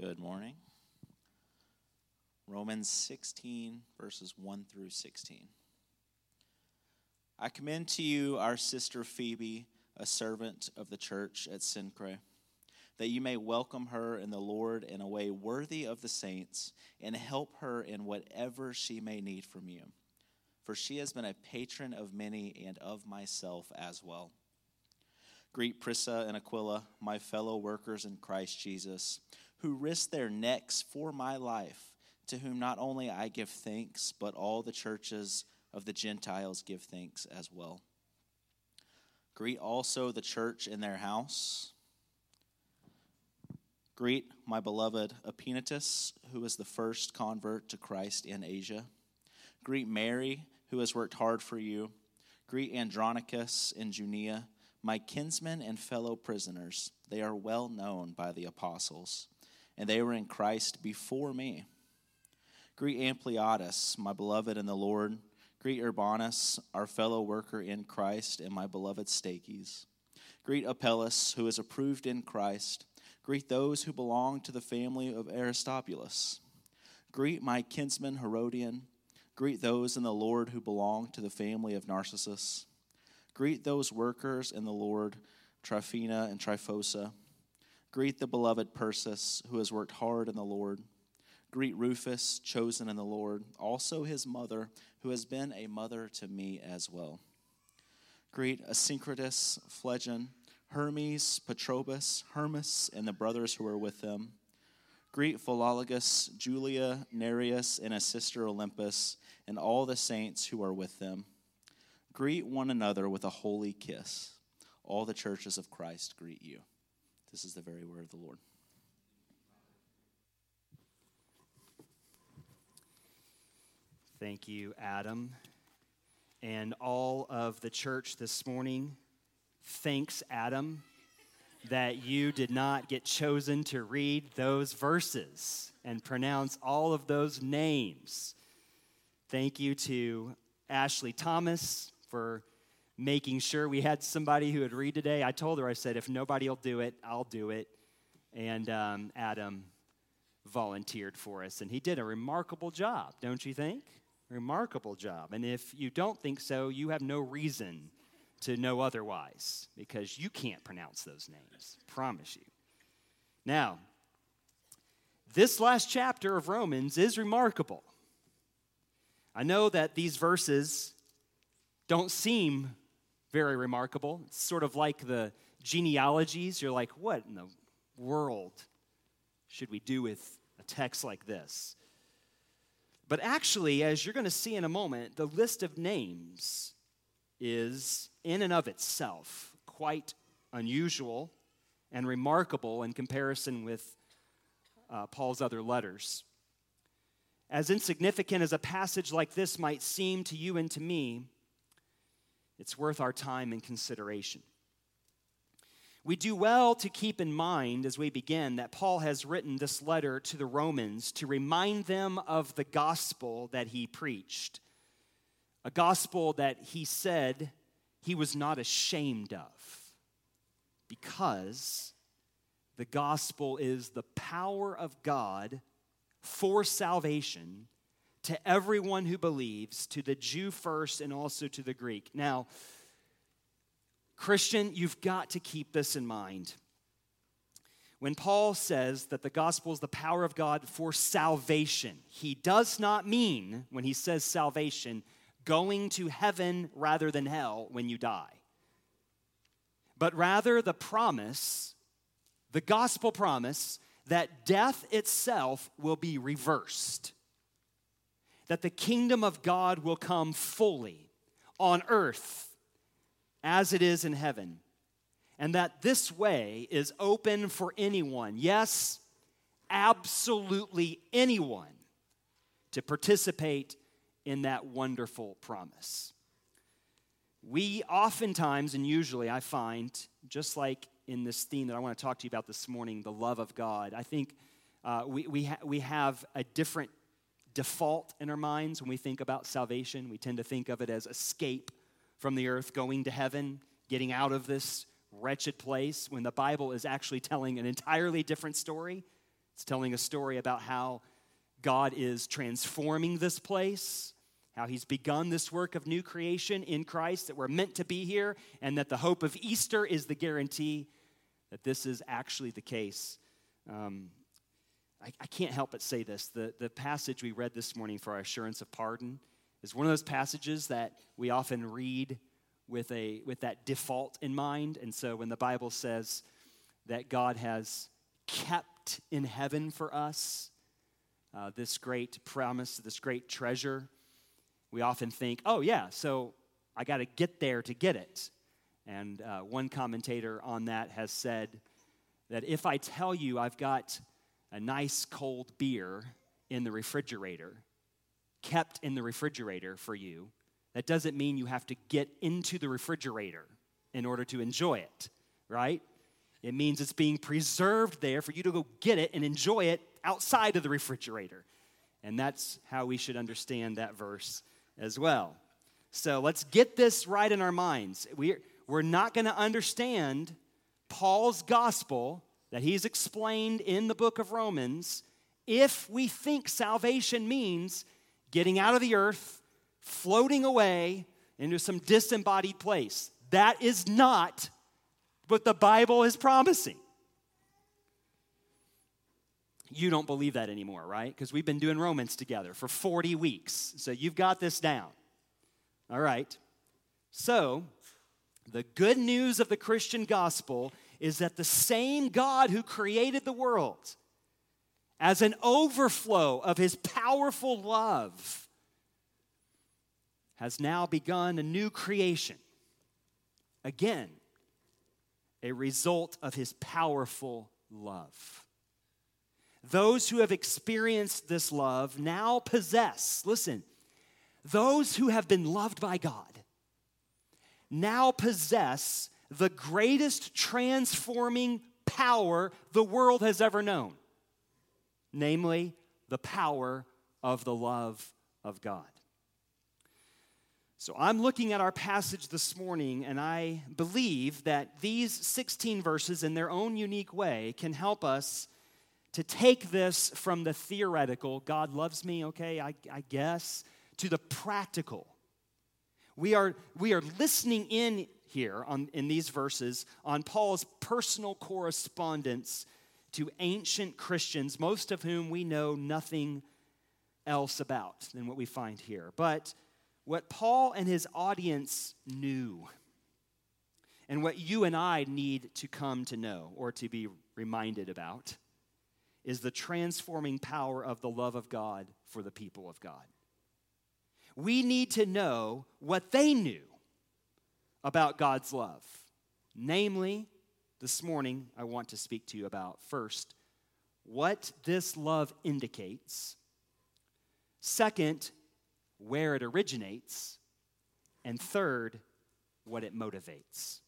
Good morning. Romans 16, verses 1 through 16. I commend to you our sister Phoebe, a servant of the church at Cenchreae, that you may welcome her in the Lord in a way worthy of the saints, and help her in whatever she may need from you. For she has been a patron of many and of myself as well. Greet Prisca and Aquila, my fellow workers in Christ Jesus who risked their necks for my life, to whom not only I give thanks, but all the churches of the Gentiles give thanks as well. Greet also the church in their house. Greet my beloved Epaenetus, who is the first convert to Christ in Asia. Greet Mary, who has worked hard for you. Greet Andronicus and Junia, my kinsmen and fellow prisoners. They are well known by the apostles and they were in Christ before me. Greet Ampliatus, my beloved in the Lord. Greet Urbanus, our fellow worker in Christ, and my beloved Stachys. Greet Apelles, who is approved in Christ. Greet those who belong to the family of Aristobulus. Greet my kinsman Herodion. Greet those in the Lord who belong to the family of Narcissus. Greet those workers in the Lord, Tryphena and Tryphosa. Greet the beloved Persis, who has worked hard in the Lord. Greet Rufus, chosen in the Lord, also his mother, who has been a mother to me as well. Greet Asyncritus, Phlegon, Hermes, Patrobas, Hermas, and the brothers who are with them. Greet Philologus, Julia, Nereus, and his sister Olympas, and all the saints who are with them. Greet one another with a holy kiss. All the churches of Christ greet you. This is the very word of the Lord. Thank you, Adam. And all of the church this morning, thanks, Adam, that you did not get chosen to read those verses and pronounce all of those names. Thank you to Ashley Thomas for making sure we had somebody who would read today. I told her, I said, if nobody will do it, I'll do it. And um, Adam volunteered for us, and he did a remarkable job, don't you think? Remarkable job. And if you don't think so, you have no reason to know otherwise because you can't pronounce those names. Promise you. Now, this last chapter of Romans is remarkable. I know that these verses don't seem very remarkable. It's sort of like the genealogies. You're like, what in the world should we do with a text like this? But actually, as you're going to see in a moment, the list of names is, in and of itself, quite unusual and remarkable in comparison with uh, Paul's other letters. As insignificant as a passage like this might seem to you and to me, it's worth our time and consideration. We do well to keep in mind as we begin that Paul has written this letter to the Romans to remind them of the gospel that he preached, a gospel that he said he was not ashamed of, because the gospel is the power of God for salvation to everyone who believes, to the Jew first and also to the Greek. Now, Christian, you've got to keep this in mind. When Paul says that the gospel is the power of God for salvation, he does not mean, when he says salvation, going to heaven rather than hell when you die. But rather the promise, the gospel promise, that death itself will be reversed that the kingdom of God will come fully on earth as it is in heaven, and that this way is open for anyone, yes, absolutely anyone, to participate in that wonderful promise. We oftentimes and usually, I find, just like in this theme that I want to talk to you about this morning, the love of God, I think uh, we, we, ha- we have a different default in our minds when we think about salvation. We tend to think of it as escape from the earth, going to heaven, getting out of this wretched place, when the Bible is actually telling an entirely different story. It's telling a story about how God is transforming this place, how He's begun this work of new creation in Christ, that we're meant to be here, and that the hope of Easter is the guarantee that this is actually the case. Um, I, I can't help but say this. The, the passage we read this morning for our assurance of pardon is one of those passages that we often read with, a, with that default in mind. And so when the Bible says that God has kept in heaven for us uh, this great promise, this great treasure, we often think, oh, yeah, so I got to get there to get it. And uh, one commentator on that has said that if I tell you I've got a nice cold beer in the refrigerator, kept in the refrigerator for you, that doesn't mean you have to get into the refrigerator in order to enjoy it, right? It means it's being preserved there for you to go get it and enjoy it outside of the refrigerator. And that's how we should understand that verse as well. So let's get this right in our minds. We're, we're not going to understand Paul's gospel that he's explained in the book of Romans if we think salvation means getting out of the earth, floating away into some disembodied place. That is not what the Bible is promising. You don't believe that anymore, right? Because we've been doing Romans together for 40 weeks. So you've got this down. All right. So, the good news of the Christian gospel is that the same God who created the world, as an overflow of his powerful love, has now begun a new creation. Again, a result of his powerful love. Those who have experienced this love now possess, listen, those who have been loved by God now possess the greatest transforming power the world has ever known namely, the power of the love of God. So I'm looking at our passage this morning, and I believe that these 16 verses, in their own unique way, can help us to take this from the theoretical, God loves me, okay, I, I guess, to the practical. We are, we are listening in here on, in these verses on Paul's personal correspondence to ancient Christians, most of whom we know nothing else about than what we find here. But what Paul and his audience knew, and what you and I need to come to know or to be reminded about, is the transforming power of the love of God for the people of God. We need to know what they knew about God's love. Namely, this morning, I want to speak to you about first, what this love indicates, second, where it originates, and third, what it motivates.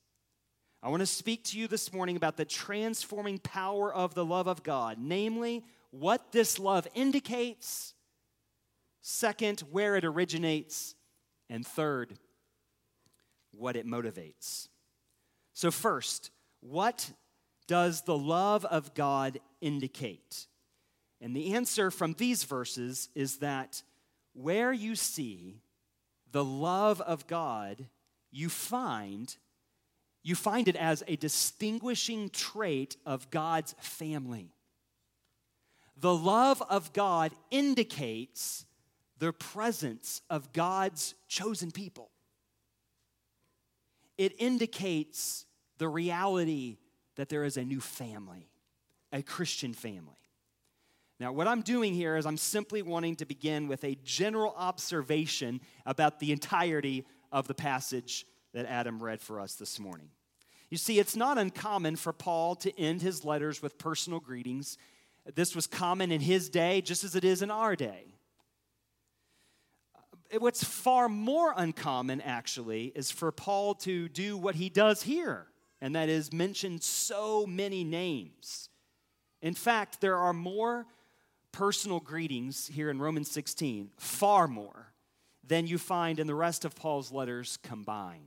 I want to speak to you this morning about the transforming power of the love of God, namely, what this love indicates, second, where it originates, and third, what it motivates. So, first, what does the love of God indicate? And the answer from these verses is that where you see the love of God, you find you find it as a distinguishing trait of God's family. The love of God indicates the presence of God's chosen people it indicates the reality that there is a new family, a Christian family. Now, what I'm doing here is I'm simply wanting to begin with a general observation about the entirety of the passage that Adam read for us this morning. You see, it's not uncommon for Paul to end his letters with personal greetings. This was common in his day, just as it is in our day what's far more uncommon, actually, is for Paul to do what he does here, and that is mention so many names. In fact, there are more personal greetings here in Romans 16, far more, than you find in the rest of Paul's letters combined.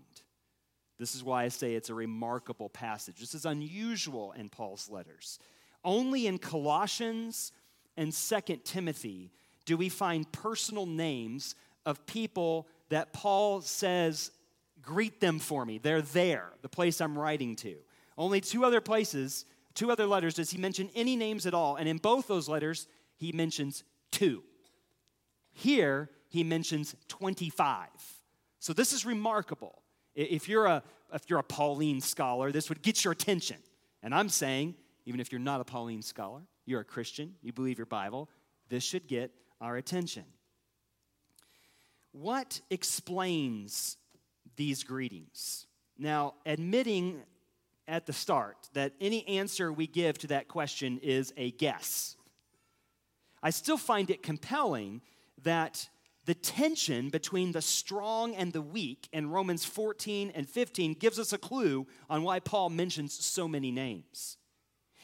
This is why I say it's a remarkable passage. This is unusual in Paul's letters. Only in Colossians and Second Timothy do we find personal names of people that Paul says, greet them for me. They're there, the place I'm writing to. Only two other places, two other letters, does he mention any names at all. And in both those letters, he mentions two. Here, he mentions 25. So this is remarkable. If you're a, if you're a Pauline scholar, this would get your attention. And I'm saying, even if you're not a Pauline scholar, you're a Christian, you believe your Bible, this should get our attention. What explains these greetings? Now, admitting at the start that any answer we give to that question is a guess, I still find it compelling that the tension between the strong and the weak in Romans 14 and 15 gives us a clue on why Paul mentions so many names.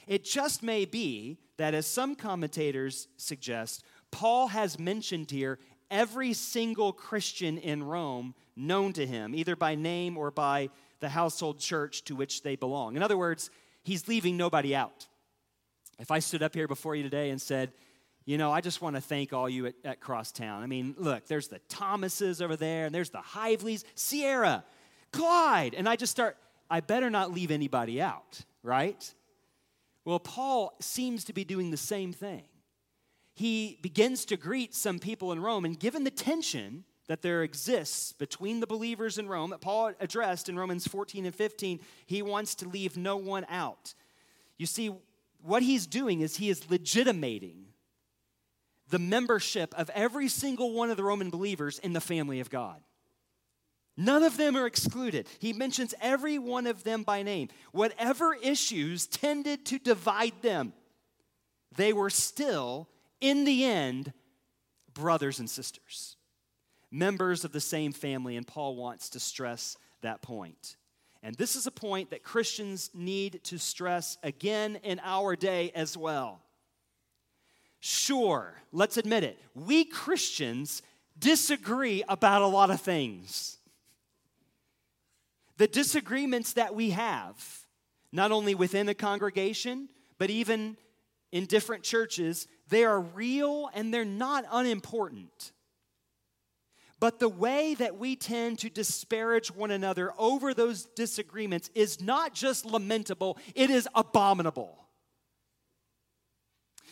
It just may be that, as some commentators suggest, Paul has mentioned here every single Christian in Rome known to him, either by name or by the household church to which they belong. In other words, he's leaving nobody out. If I stood up here before you today and said, you know, I just want to thank all you at, at Crosstown. I mean, look, there's the Thomases over there, and there's the Hiveleys, Sierra, Clyde, and I just start, I better not leave anybody out, right? Well, Paul seems to be doing the same thing. He begins to greet some people in Rome, and given the tension that there exists between the believers in Rome that Paul addressed in Romans 14 and 15, he wants to leave no one out. You see, what he's doing is he is legitimating the membership of every single one of the Roman believers in the family of God. None of them are excluded. He mentions every one of them by name. Whatever issues tended to divide them, they were still, in the end, brothers and sisters, members of the same family, and Paul wants to stress that point. And this is a point that Christians need to stress again in our day as well. Sure, let's admit it, we Christians disagree about a lot of things. The disagreements that we have, not only within a congregation, but even in different churches, they are real and they're not unimportant. But the way that we tend to disparage one another over those disagreements is not just lamentable, it is abominable.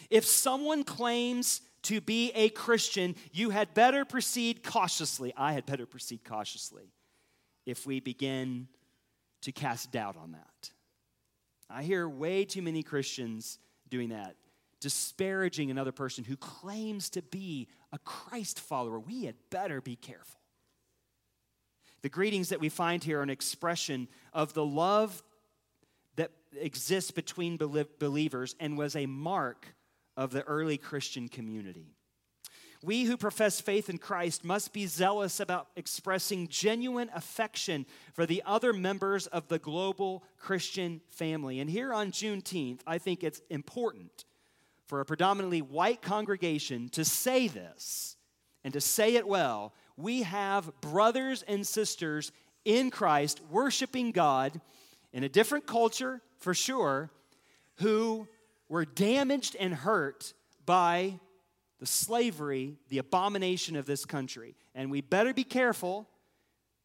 If someone claims to be a Christian, you had better proceed cautiously. I had better proceed cautiously if we begin to cast doubt on that. I hear way too many Christians doing that, disparaging another person who claims to be a Christ follower. We had better be careful. The greetings that we find here are an expression of the love that exists between believers and was a mark of the early Christian community. We who profess faith in Christ must be zealous about expressing genuine affection for the other members of the global Christian family. And here on Juneteenth, I think it's important for a predominantly white congregation to say this and to say it well. We have brothers and sisters in Christ worshiping God in a different culture, for sure, who were damaged and hurt by the slavery, the abomination of this country. And we better be careful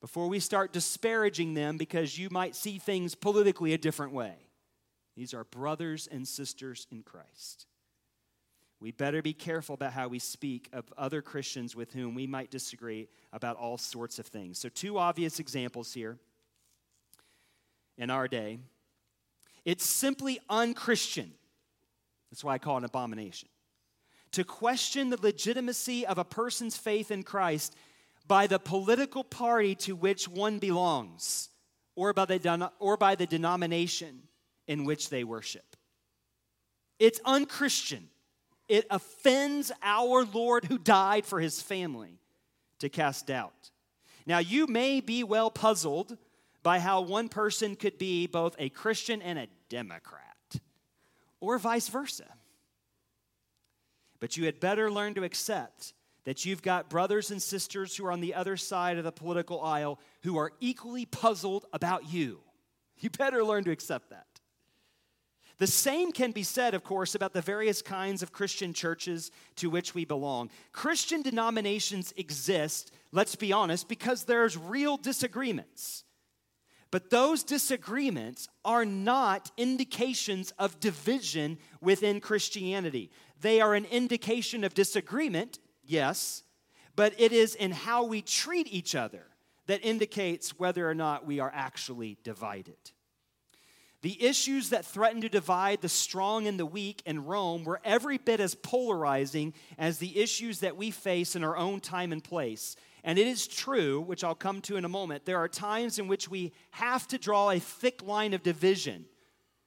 before we start disparaging them because you might see things politically a different way. These are brothers and sisters in Christ. We better be careful about how we speak of other Christians with whom we might disagree about all sorts of things. So, two obvious examples here in our day. It's simply unchristian that's why I call it an abomination. To question the legitimacy of a person's faith in Christ by the political party to which one belongs or by the, or by the denomination in which they worship. It's unchristian. It offends our Lord who died for his family to cast doubt. Now, you may be well puzzled by how one person could be both a Christian and a Democrat or vice versa. But you had better learn to accept that you've got brothers and sisters who are on the other side of the political aisle who are equally puzzled about you. You better learn to accept that. The same can be said, of course, about the various kinds of Christian churches to which we belong. Christian denominations exist, let's be honest, because there's real disagreements. But those disagreements are not indications of division within Christianity. They are an indication of disagreement, yes, but it is in how we treat each other that indicates whether or not we are actually divided. The issues that threatened to divide the strong and the weak in Rome were every bit as polarizing as the issues that we face in our own time and place. And it is true, which I'll come to in a moment, there are times in which we have to draw a thick line of division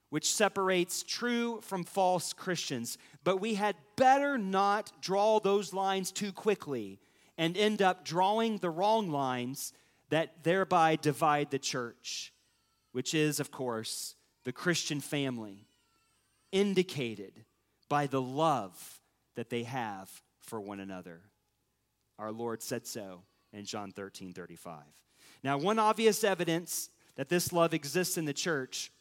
which separates true from false Christians. But we had better not draw those lines too quickly and end up drawing the wrong lines that thereby divide the church, which is, of course, the Christian family, indicated by the love that they have for one another. Our Lord said so in John 13 35. Now, one obvious evidence that this love exists in the church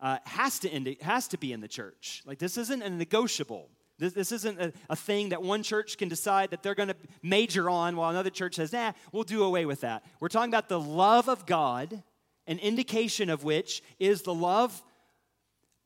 uh, has, to indi- has to be in the church. Like, this isn't a negotiable. This, this isn't a, a thing that one church can decide that they're going to major on while another church says, nah, we'll do away with that. We're talking about the love of God, an indication of which is the love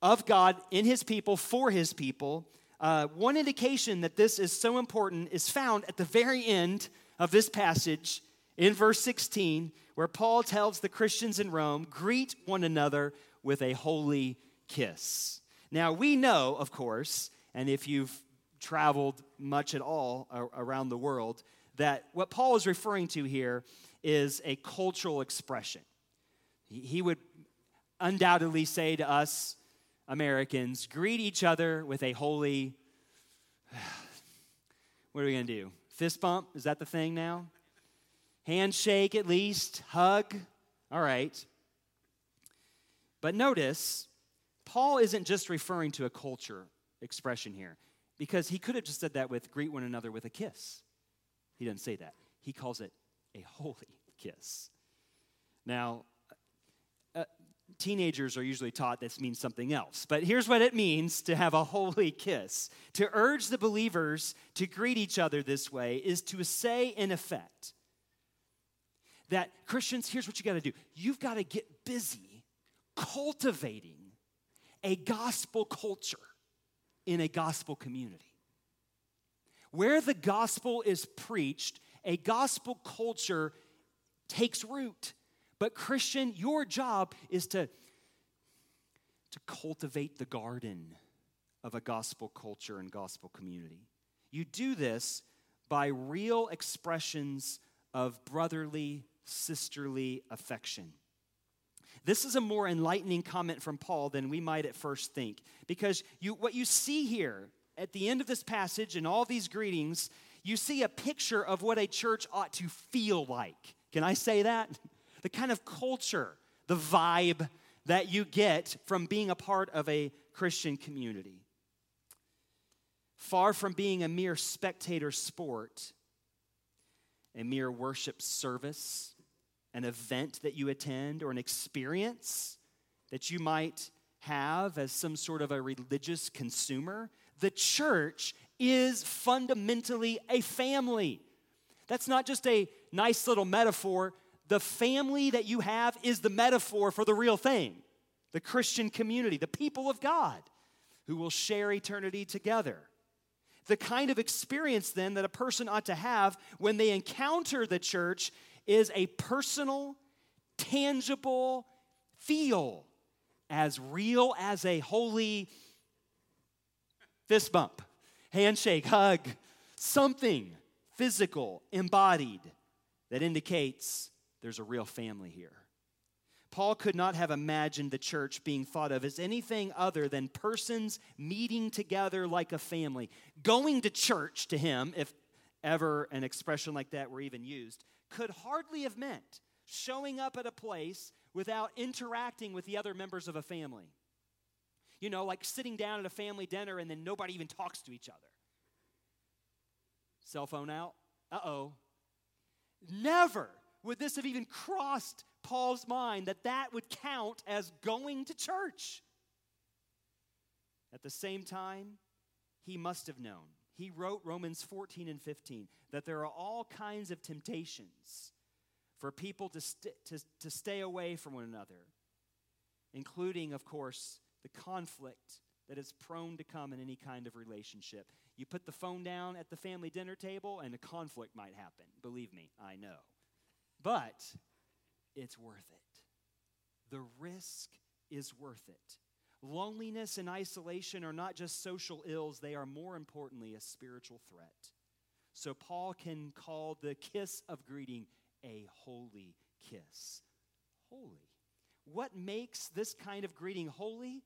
of God in his people for his people. Uh, one indication that this is so important is found at the very end of this passage in verse 16, where Paul tells the Christians in Rome, greet one another with a holy kiss. Now, we know, of course, and if you've traveled much at all around the world, that what Paul is referring to here is a cultural expression. He would undoubtedly say to us Americans, greet each other with a holy. What are we going to do? Fist bump? Is that the thing now? Handshake at least? Hug? All right. But notice, Paul isn't just referring to a culture expression here, because he could have just said that with greet one another with a kiss. He doesn't say that. He calls it a holy kiss. Now, teenagers are usually taught this means something else, but here's what it means to have a holy kiss. To urge the believers to greet each other this way is to say, in effect, that Christians, here's what you got to do you've got to get busy cultivating a gospel culture in a gospel community. Where the gospel is preached, a gospel culture takes root. But, Christian, your job is to, to cultivate the garden of a gospel culture and gospel community. You do this by real expressions of brotherly, sisterly affection. This is a more enlightening comment from Paul than we might at first think. Because you, what you see here at the end of this passage and all these greetings, you see a picture of what a church ought to feel like. Can I say that? The kind of culture, the vibe that you get from being a part of a Christian community. Far from being a mere spectator sport, a mere worship service, an event that you attend or an experience that you might have as some sort of a religious consumer. The church is fundamentally a family. That's not just a nice little metaphor. The family that you have is the metaphor for the real thing the Christian community, the people of God who will share eternity together. The kind of experience then that a person ought to have when they encounter the church is a personal, tangible feel as real as a holy fist bump, handshake, hug, something physical, embodied that indicates there's a real family here. Paul could not have imagined the church being thought of as anything other than persons meeting together like a family. Going to church to him, if ever an expression like that were even used, could hardly have meant showing up at a place without interacting with the other members of a family. You know, like sitting down at a family dinner and then nobody even talks to each other. Cell phone out? Uh oh. Never would this have even crossed Paul's mind that that would count as going to church. At the same time, he must have known. He wrote Romans 14 and 15 that there are all kinds of temptations for people to, st- to, to stay away from one another, including, of course, the conflict that is prone to come in any kind of relationship. You put the phone down at the family dinner table, and a conflict might happen. Believe me, I know. But it's worth it. The risk is worth it. Loneliness and isolation are not just social ills, they are more importantly a spiritual threat. So, Paul can call the kiss of greeting a holy kiss. Holy. What makes this kind of greeting holy?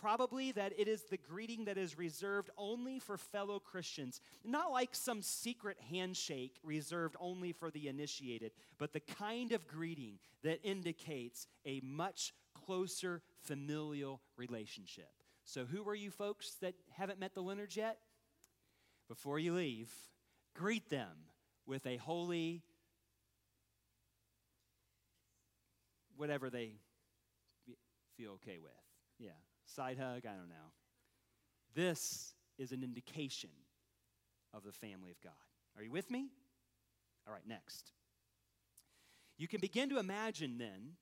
Probably that it is the greeting that is reserved only for fellow Christians. Not like some secret handshake reserved only for the initiated, but the kind of greeting that indicates a much closer familial relationship. So, who are you folks that haven't met the Leonards yet? Before you leave, greet them with a holy, whatever they feel okay with. Yeah. Side hug, I don't know. This is an indication of the family of God. Are you with me? All right, next. You can begin to imagine then,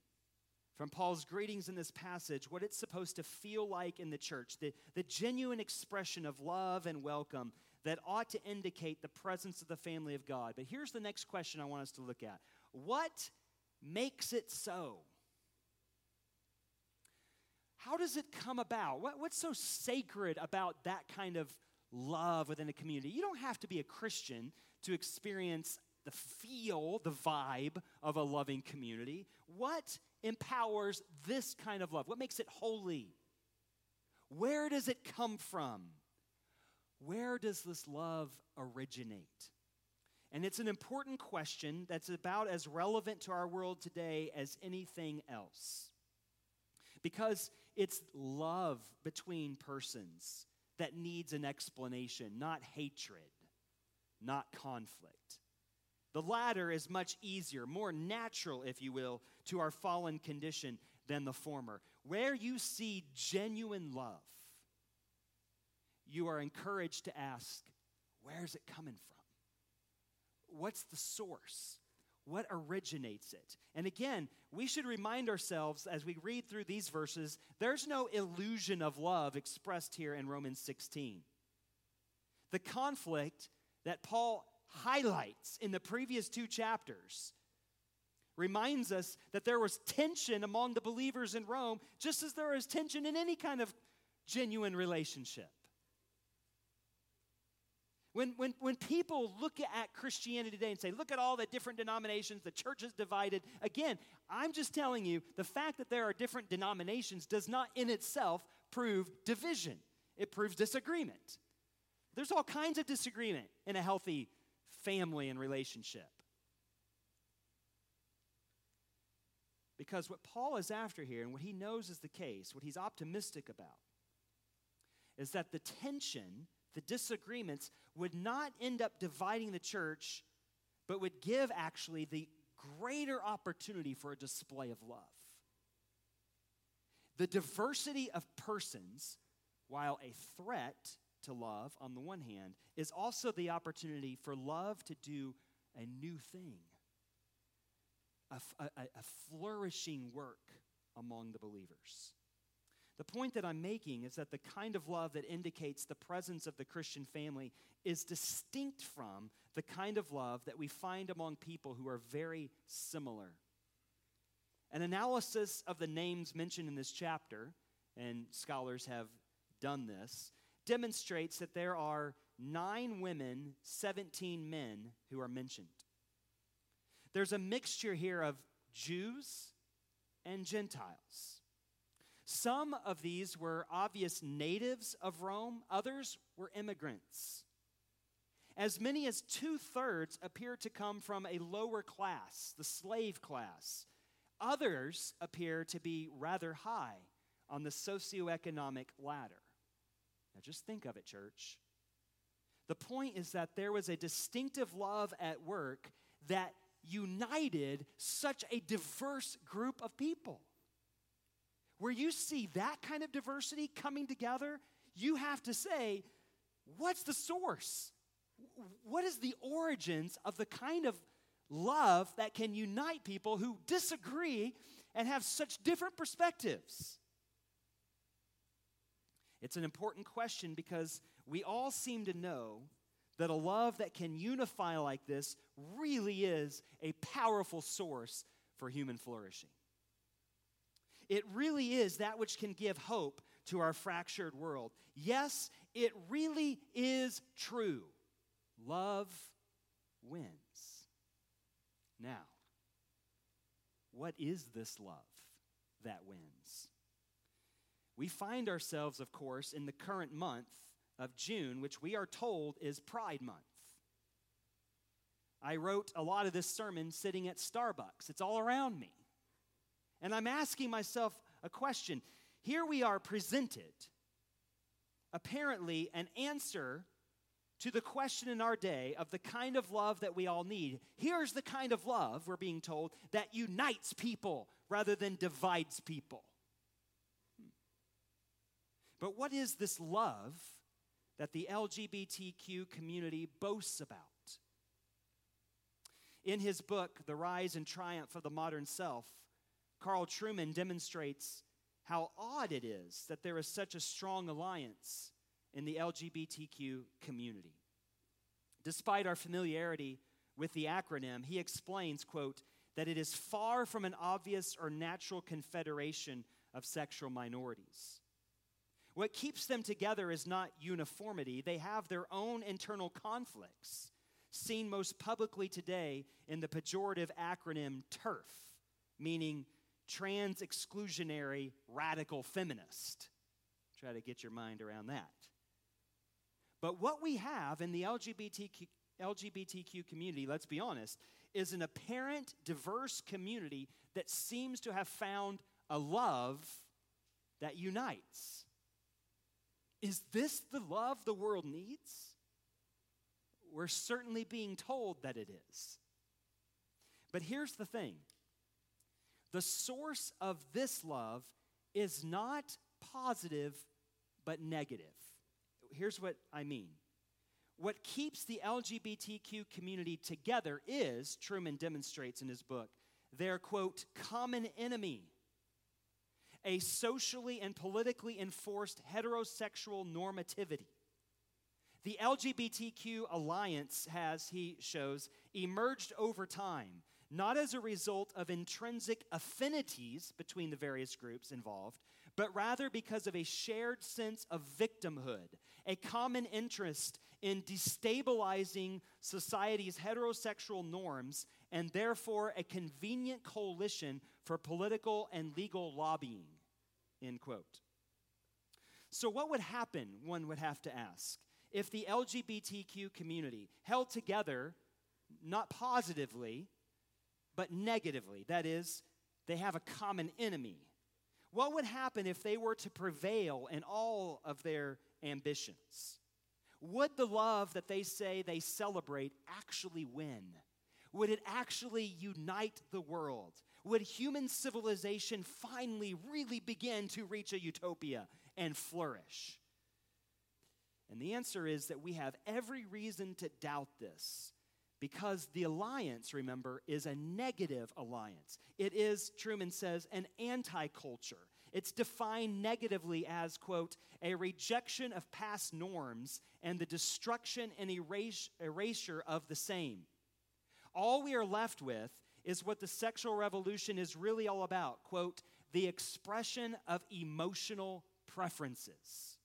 from Paul's greetings in this passage, what it's supposed to feel like in the church, the, the genuine expression of love and welcome that ought to indicate the presence of the family of God. But here's the next question I want us to look at What makes it so? How does it come about? What, what's so sacred about that kind of love within a community? You don't have to be a Christian to experience the feel, the vibe of a loving community. What empowers this kind of love? What makes it holy? Where does it come from? Where does this love originate? And it's an important question that's about as relevant to our world today as anything else because it's love between persons that needs an explanation, not hatred, not conflict. The latter is much easier, more natural, if you will, to our fallen condition than the former. Where you see genuine love, you are encouraged to ask, where's it coming from? What's the source? What originates it? And again, we should remind ourselves as we read through these verses there's no illusion of love expressed here in Romans 16. The conflict that Paul highlights in the previous two chapters reminds us that there was tension among the believers in Rome, just as there is tension in any kind of genuine relationship. When, when, when people look at Christianity today and say, look at all the different denominations, the church is divided, again, I'm just telling you the fact that there are different denominations does not in itself prove division, it proves disagreement. There's all kinds of disagreement in a healthy family and relationship. Because what Paul is after here, and what he knows is the case, what he's optimistic about, is that the tension the disagreements would not end up dividing the church, but would give actually the greater opportunity for a display of love. The diversity of persons, while a threat to love on the one hand, is also the opportunity for love to do a new thing, a, a, a flourishing work among the believers. The point that I'm making is that the kind of love that indicates the presence of the Christian family is distinct from the kind of love that we find among people who are very similar. An analysis of the names mentioned in this chapter, and scholars have done this, demonstrates that there are nine women, 17 men who are mentioned. There's a mixture here of Jews and Gentiles. Some of these were obvious natives of Rome, others were immigrants. As many as two thirds appear to come from a lower class, the slave class. Others appear to be rather high on the socioeconomic ladder. Now, just think of it, church. The point is that there was a distinctive love at work that united such a diverse group of people. Where you see that kind of diversity coming together, you have to say, what's the source? What is the origins of the kind of love that can unite people who disagree and have such different perspectives? It's an important question because we all seem to know that a love that can unify like this really is a powerful source for human flourishing. It really is that which can give hope to our fractured world. Yes, it really is true. Love wins. Now, what is this love that wins? We find ourselves, of course, in the current month of June, which we are told is Pride Month. I wrote a lot of this sermon sitting at Starbucks, it's all around me. And I'm asking myself a question. Here we are presented, apparently, an answer to the question in our day of the kind of love that we all need. Here's the kind of love, we're being told, that unites people rather than divides people. But what is this love that the LGBTQ community boasts about? In his book, The Rise and Triumph of the Modern Self, Carl Trueman demonstrates how odd it is that there is such a strong alliance in the LGBTQ community. Despite our familiarity with the acronym, he explains, quote, that it is far from an obvious or natural confederation of sexual minorities. What keeps them together is not uniformity, they have their own internal conflicts, seen most publicly today in the pejorative acronym TERF, meaning trans exclusionary radical feminist. Try to get your mind around that. But what we have in the LGBTQ, LGBTQ community, let's be honest, is an apparent diverse community that seems to have found a love that unites. Is this the love the world needs? We're certainly being told that it is. But here's the thing the source of this love is not positive, but negative. Here's what I mean. What keeps the LGBTQ community together is, Trueman demonstrates in his book, their quote, common enemy a socially and politically enforced heterosexual normativity. The LGBTQ alliance has, he shows, emerged over time not as a result of intrinsic affinities between the various groups involved, but rather because of a shared sense of victimhood, a common interest in destabilizing society's heterosexual norms, and therefore a convenient coalition for political and legal lobbying. End quote. So, what would happen, one would have to ask, if the LGBTQ community held together, not positively, but negatively. That is, they have a common enemy. What would happen if they were to prevail in all of their ambitions? Would the love that they say they celebrate actually win? Would it actually unite the world? Would human civilization finally really begin to reach a utopia and flourish? And the answer is that we have every reason to doubt this because the alliance, remember, is a negative alliance. It is, Trueman says, an anti culture. It's defined negatively as, quote, a rejection of past norms and the destruction and erasure of the same. All we are left with is what the sexual revolution is really all about, quote, the expression of emotional preferences.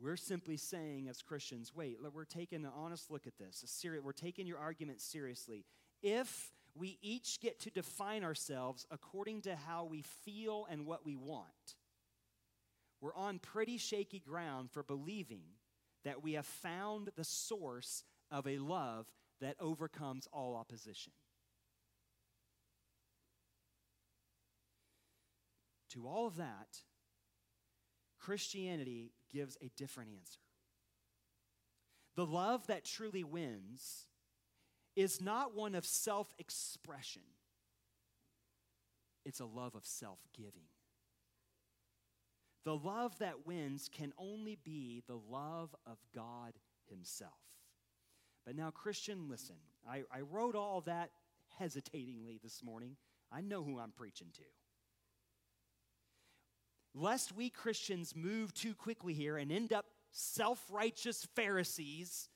We're simply saying as Christians, wait, we're taking an honest look at this. Seri- we're taking your argument seriously. If we each get to define ourselves according to how we feel and what we want, we're on pretty shaky ground for believing that we have found the source of a love that overcomes all opposition. To all of that, Christianity gives a different answer. The love that truly wins is not one of self expression, it's a love of self giving. the love that wins can only be the love of God Himself. But now, Christian, listen. I, I wrote all that hesitatingly this morning. I know who I'm preaching to. Lest we Christians move too quickly here and end up self righteous Pharisees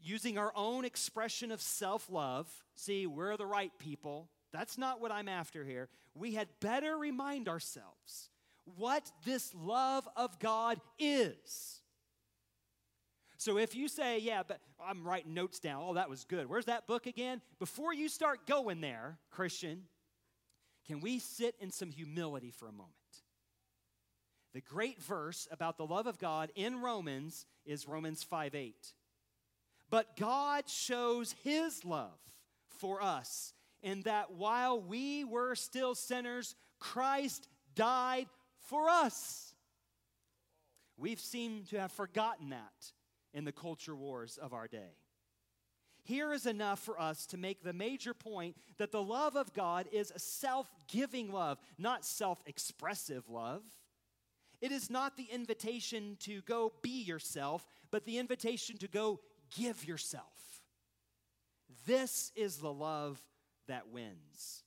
using our own expression of self love. See, we're the right people. That's not what I'm after here. We had better remind ourselves what this love of God is. So if you say, yeah, but I'm writing notes down, oh, that was good. Where's that book again? Before you start going there, Christian, can we sit in some humility for a moment? The great verse about the love of God in Romans is Romans 5 8. But God shows his love for us in that while we were still sinners, Christ died for us. We've seemed to have forgotten that in the culture wars of our day. Here is enough for us to make the major point that the love of God is a self giving love, not self expressive love. It is not the invitation to go be yourself, but the invitation to go give yourself. This is the love that wins.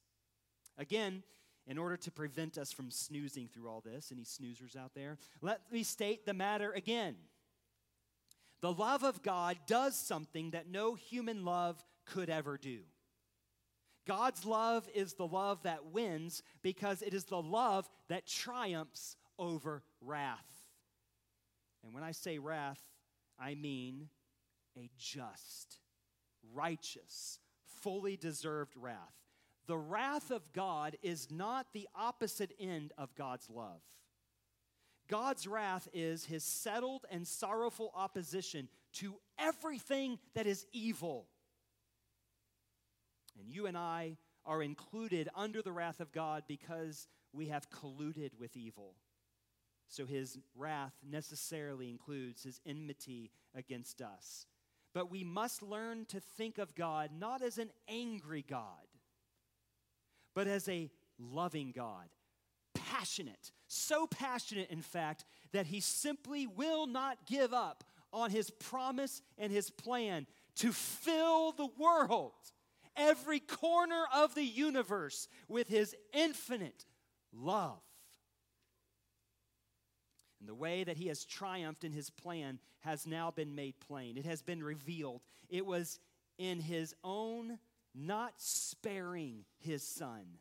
Again, in order to prevent us from snoozing through all this, any snoozers out there, let me state the matter again. The love of God does something that no human love could ever do. God's love is the love that wins because it is the love that triumphs over wrath. And when I say wrath, I mean a just, righteous, fully deserved wrath. The wrath of God is not the opposite end of God's love. God's wrath is his settled and sorrowful opposition to everything that is evil. And you and I are included under the wrath of God because we have colluded with evil. So his wrath necessarily includes his enmity against us. But we must learn to think of God not as an angry God, but as a loving God. Passionate, so passionate, in fact, that he simply will not give up on his promise and his plan to fill the world, every corner of the universe, with his infinite love. And the way that he has triumphed in his plan has now been made plain. It has been revealed. It was in his own not sparing his son,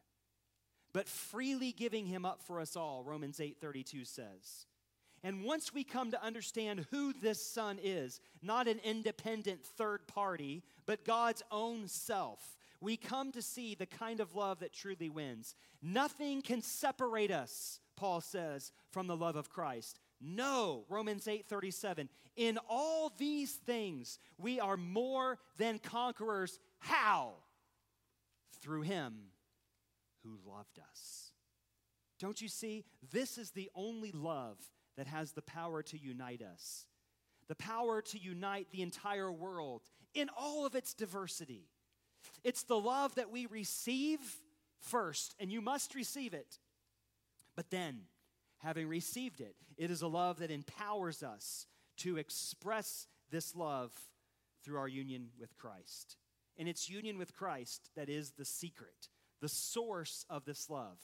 but freely giving him up for us all, Romans 8:32 says. And once we come to understand who this son is, not an independent third party, but God's own self, we come to see the kind of love that truly wins. Nothing can separate us Paul says, from the love of Christ. No, Romans 8:37. In all these things we are more than conquerors. How? Through him who loved us. Don't you see? This is the only love that has the power to unite us. The power to unite the entire world in all of its diversity. It's the love that we receive first, and you must receive it. But then, having received it, it is a love that empowers us to express this love through our union with Christ. And it's union with Christ that is the secret, the source of this love.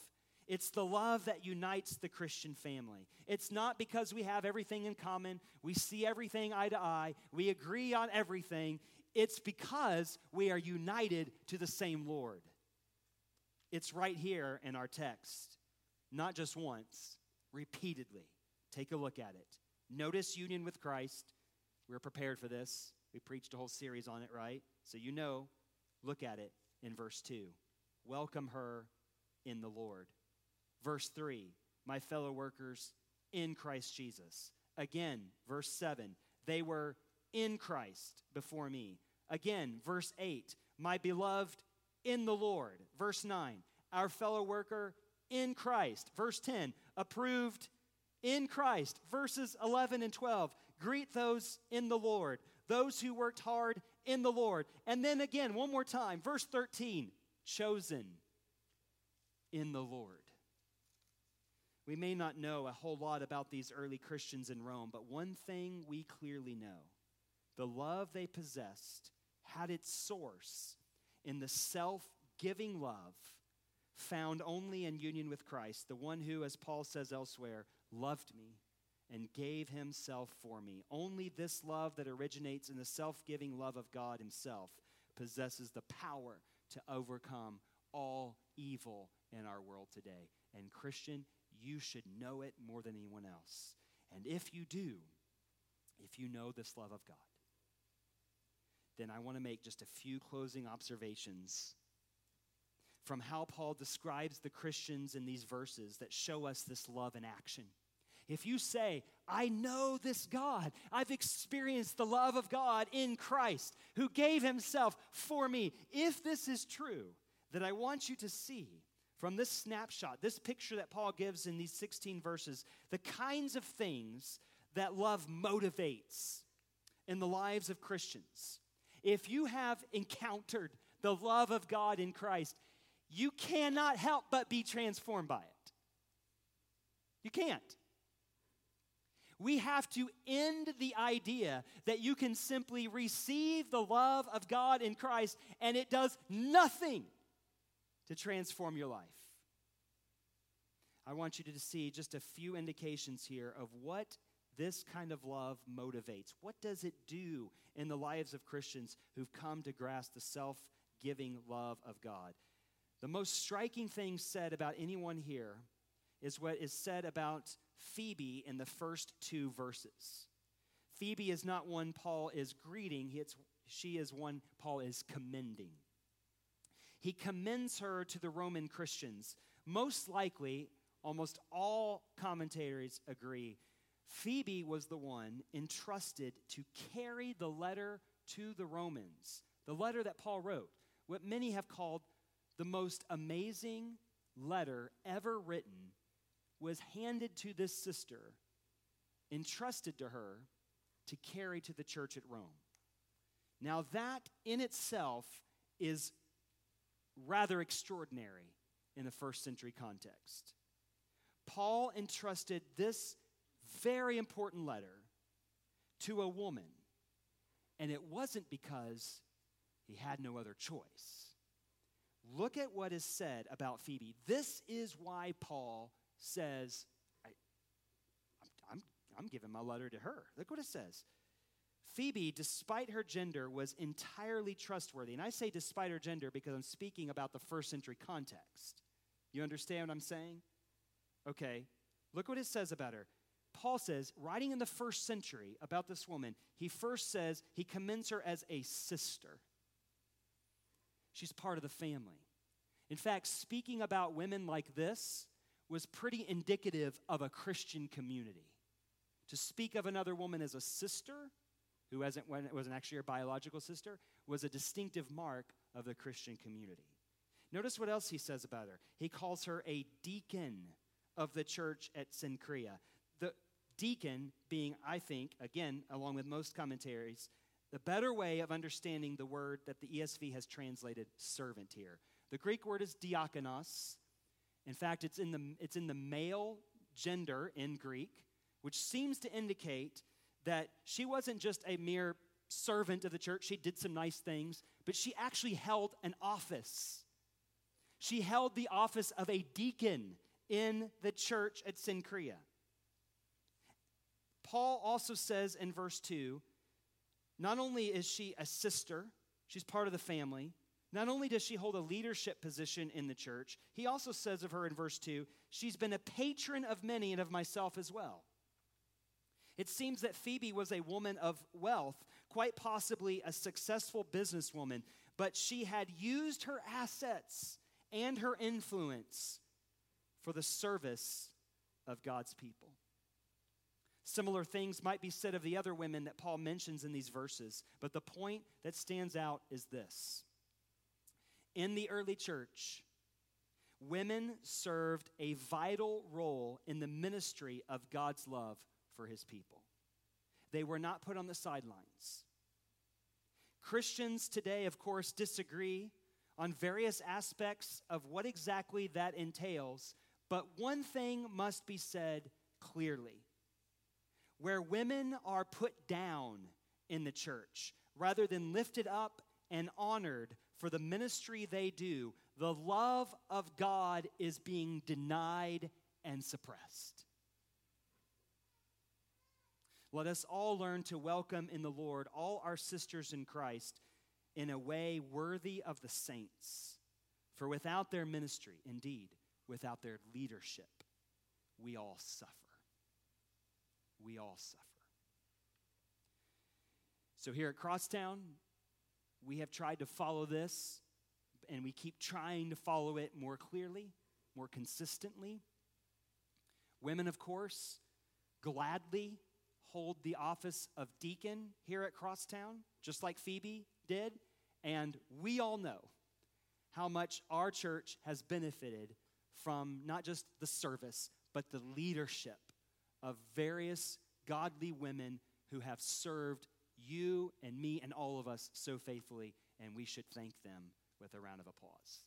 It's the love that unites the Christian family. It's not because we have everything in common, we see everything eye to eye, we agree on everything. It's because we are united to the same Lord. It's right here in our text not just once, repeatedly. Take a look at it. Notice union with Christ. We're prepared for this. We preached a whole series on it, right? So you know, look at it in verse 2. Welcome her in the Lord. Verse 3, my fellow workers in Christ Jesus. Again, verse 7, they were in Christ before me. Again, verse 8, my beloved in the Lord. Verse 9, our fellow worker in Christ. Verse 10, approved in Christ. Verses 11 and 12, greet those in the Lord, those who worked hard in the Lord. And then again, one more time, verse 13, chosen in the Lord. We may not know a whole lot about these early Christians in Rome, but one thing we clearly know the love they possessed had its source in the self giving love found only in union with Christ, the one who, as Paul says elsewhere, loved me and gave himself for me. Only this love that originates in the self giving love of God Himself possesses the power to overcome all evil in our world today. And, Christian, you should know it more than anyone else. And if you do, if you know this love of God, then I want to make just a few closing observations from how Paul describes the Christians in these verses that show us this love in action. If you say, I know this God, I've experienced the love of God in Christ who gave himself for me, if this is true, that I want you to see from this snapshot, this picture that Paul gives in these 16 verses, the kinds of things that love motivates in the lives of Christians. If you have encountered the love of God in Christ, you cannot help but be transformed by it. You can't. We have to end the idea that you can simply receive the love of God in Christ and it does nothing to transform your life. I want you to see just a few indications here of what this kind of love motivates. What does it do in the lives of Christians who've come to grasp the self giving love of God? The most striking thing said about anyone here is what is said about Phoebe in the first two verses. Phoebe is not one Paul is greeting, it's, she is one Paul is commending. He commends her to the Roman Christians. Most likely, almost all commentators agree, Phoebe was the one entrusted to carry the letter to the Romans, the letter that Paul wrote, what many have called the most amazing letter ever written was handed to this sister, entrusted to her to carry to the church at Rome. Now, that in itself is rather extraordinary in the first century context. Paul entrusted this very important letter to a woman, and it wasn't because he had no other choice. Look at what is said about Phoebe. This is why Paul says, I, I'm, I'm giving my letter to her. Look what it says. Phoebe, despite her gender, was entirely trustworthy. And I say despite her gender because I'm speaking about the first century context. You understand what I'm saying? Okay, look what it says about her. Paul says, writing in the first century about this woman, he first says he commends her as a sister. She's part of the family. In fact, speaking about women like this was pretty indicative of a Christian community. To speak of another woman as a sister, who wasn't, wasn't actually her biological sister, was a distinctive mark of the Christian community. Notice what else he says about her. He calls her a deacon of the church at Cenchrea. The deacon being, I think, again, along with most commentaries, the better way of understanding the word that the ESV has translated servant here. The Greek word is diakonos, in fact, it's in the, it's in the male gender in Greek, which seems to indicate that she wasn't just a mere servant of the church. She did some nice things, but she actually held an office. She held the office of a deacon in the church at Cenchrea. Paul also says in verse 2 not only is she a sister, she's part of the family, not only does she hold a leadership position in the church, he also says of her in verse 2 she's been a patron of many and of myself as well. It seems that Phoebe was a woman of wealth, quite possibly a successful businesswoman, but she had used her assets and her influence for the service of God's people. Similar things might be said of the other women that Paul mentions in these verses, but the point that stands out is this in the early church, women served a vital role in the ministry of God's love for his people. They were not put on the sidelines. Christians today, of course, disagree on various aspects of what exactly that entails, But one thing must be said clearly where women are put down in the church rather than lifted up and honored for the ministry they do, the love of God is being denied and suppressed. Let us all learn to welcome in the Lord all our sisters in Christ in a way worthy of the saints. For without their ministry, indeed, without their leadership, we all suffer. We all suffer. So here at Crosstown, we have tried to follow this, and we keep trying to follow it more clearly, more consistently. Women, of course, gladly hold the office of deacon here at Crosstown, just like Phoebe did. And we all know how much our church has benefited from not just the service, but the leadership of various godly women who have served you and me and all of us so faithfully, and we should thank them with a round of applause.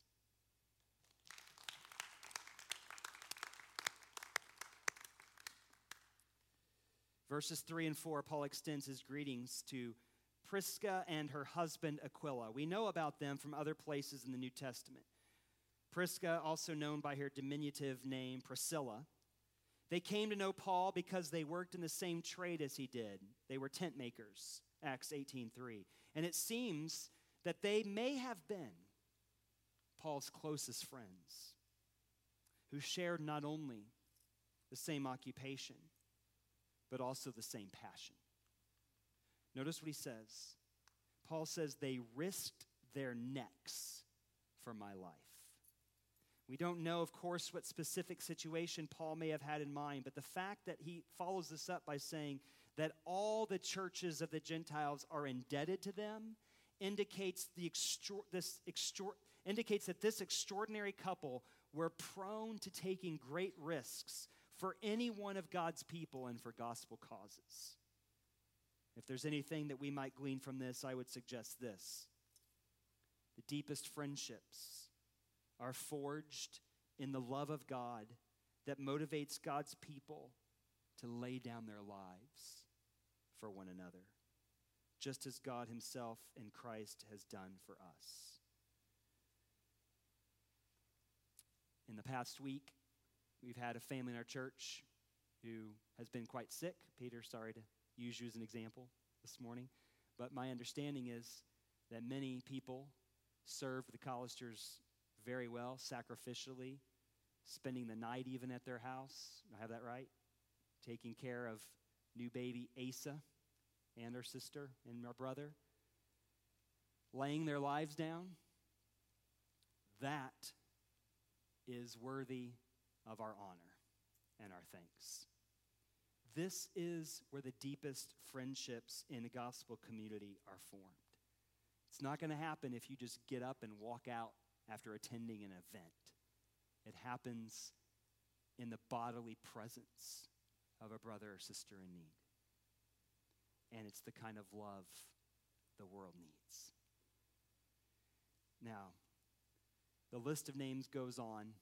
Verses 3 and 4, Paul extends his greetings to Prisca and her husband Aquila. We know about them from other places in the New Testament. Prisca, also known by her diminutive name Priscilla, they came to know Paul because they worked in the same trade as he did. They were tent makers, Acts 18:3. And it seems that they may have been Paul's closest friends who shared not only the same occupation, but also the same passion. Notice what he says. Paul says, They risked their necks for my life. We don't know, of course, what specific situation Paul may have had in mind, but the fact that he follows this up by saying that all the churches of the Gentiles are indebted to them indicates, the extra- this extra- indicates that this extraordinary couple were prone to taking great risks for any one of God's people and for gospel causes. If there's anything that we might glean from this, I would suggest this the deepest friendships are forged in the love of God that motivates God's people to lay down their lives for one another, just as God Himself in Christ has done for us. In the past week, we've had a family in our church who has been quite sick. Peter, sorry to use you as an example this morning, but my understanding is that many people serve the Collisters very well, sacrificially, spending the night even at their house. I have that right? Taking care of new baby Asa and her sister and her brother, laying their lives down. That is worthy of our honor and our thanks. This is where the deepest friendships in the gospel community are formed. It's not going to happen if you just get up and walk out after attending an event. It happens in the bodily presence of a brother or sister in need. And it's the kind of love the world needs. Now, the list of names goes on,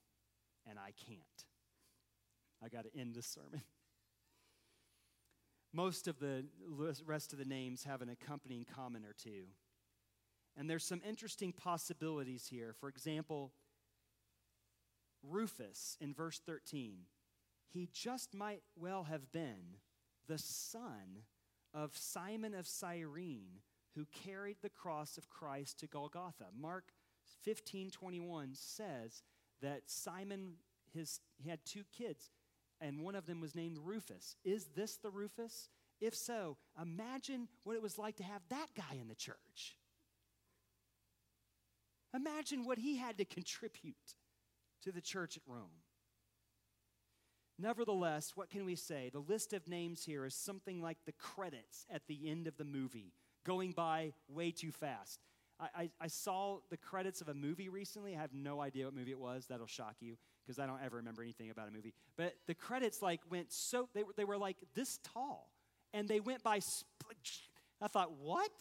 and I can't. I got to end this sermon. Most of the rest of the names have an accompanying comment or two. And there's some interesting possibilities here. For example, Rufus in verse 13, he just might well have been the son of Simon of Cyrene who carried the cross of Christ to Golgotha. Mark 15 21 says that Simon his, he had two kids and one of them was named Rufus. Is this the Rufus? If so, imagine what it was like to have that guy in the church. Imagine what he had to contribute to the church at Rome. Nevertheless, what can we say? The list of names here is something like the credits at the end of the movie, going by way too fast. I, I, I, saw the credits of a movie recently. I have no idea what movie it was. That'll shock you because I don't ever remember anything about a movie. But the credits like went so they were, they were like this tall, and they went by. I thought, what?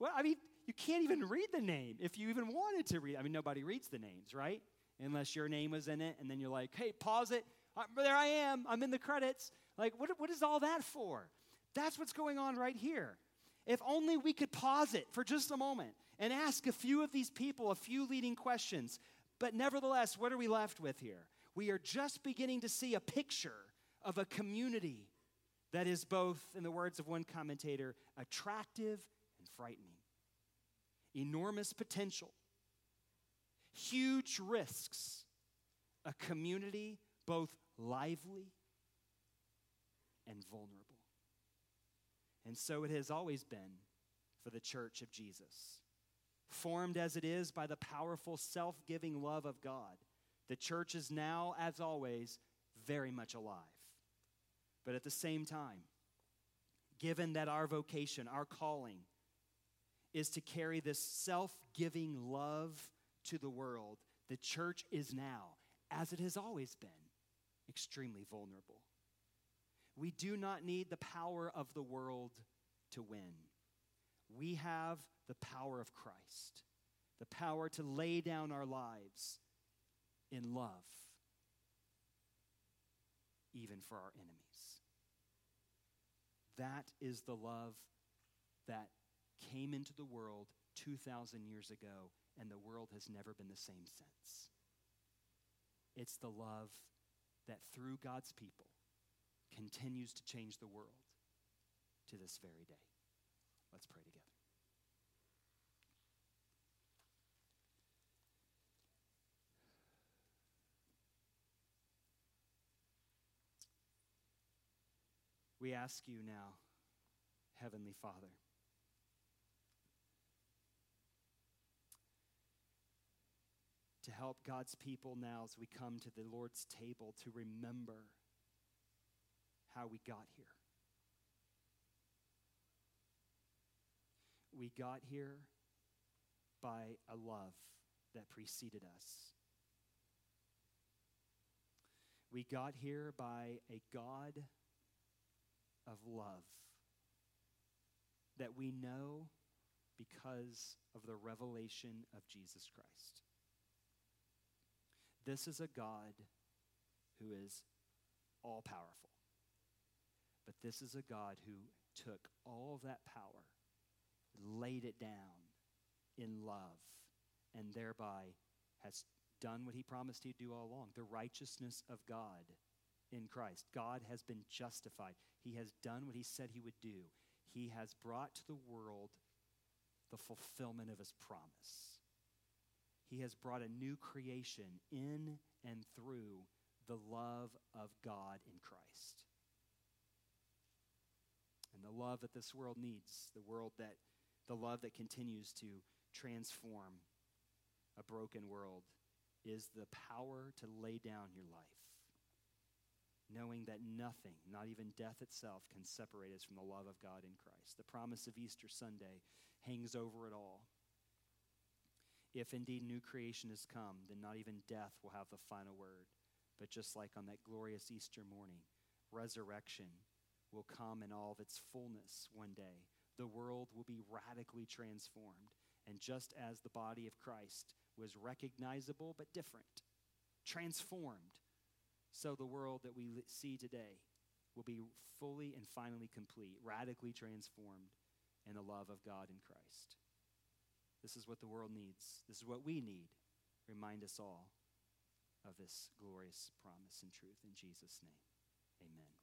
Well, I mean, you can't even read the name if you even wanted to read. I mean, nobody reads the names, right? unless your name was in it, and then you're like, hey, pause it. Uh, there I am. I'm in the credits. Like, what, what is all that for? That's what's going on right here. If only we could pause it for just a moment and ask a few of these people a few leading questions. But nevertheless, what are we left with here? We are just beginning to see a picture of a community that is both, in the words of one commentator, attractive and frightening. Enormous potential, huge risks, a community both lively and vulnerable. And so it has always been for the church of Jesus. Formed as it is by the powerful self giving love of God, the church is now, as always, very much alive. But at the same time, given that our vocation, our calling, is to carry this self giving love to the world, the church is now, as it has always been, extremely vulnerable. We do not need the power of the world to win. We have the power of Christ, the power to lay down our lives in love, even for our enemies. That is the love that came into the world 2,000 years ago, and the world has never been the same since. It's the love that through God's people continues to change the world to this very day. Let's pray together. We ask you now, Heavenly Father, to help God's people now as we come to the Lord's table to remember how we got here. We got here by a love that preceded us. We got here by a God of love that we know because of the revelation of Jesus Christ. This is a God who is all powerful. But this is a God who took all of that power, laid it down in love, and thereby has done what he promised he'd do all along the righteousness of God in Christ. God has been justified. He has done what he said he would do. He has brought to the world the fulfillment of his promise. He has brought a new creation in and through the love of God in Christ and the love that this world needs, the world that the love that continues to transform a broken world is the power to lay down your life, knowing that nothing, not even death itself, can separate us from the love of God in Christ. The promise of Easter Sunday hangs over it all. If indeed new creation has come, then not even death will have the final word. But just like on that glorious Easter morning, resurrection will come in all of its fullness one day. The world will be radically transformed. And just as the body of Christ was recognizable but different, transformed, so the world that we see today will be fully and finally complete, radically transformed in the love of God in Christ. This is what the world needs. This is what we need. Remind us all of this glorious promise and truth in Jesus' name. Amen.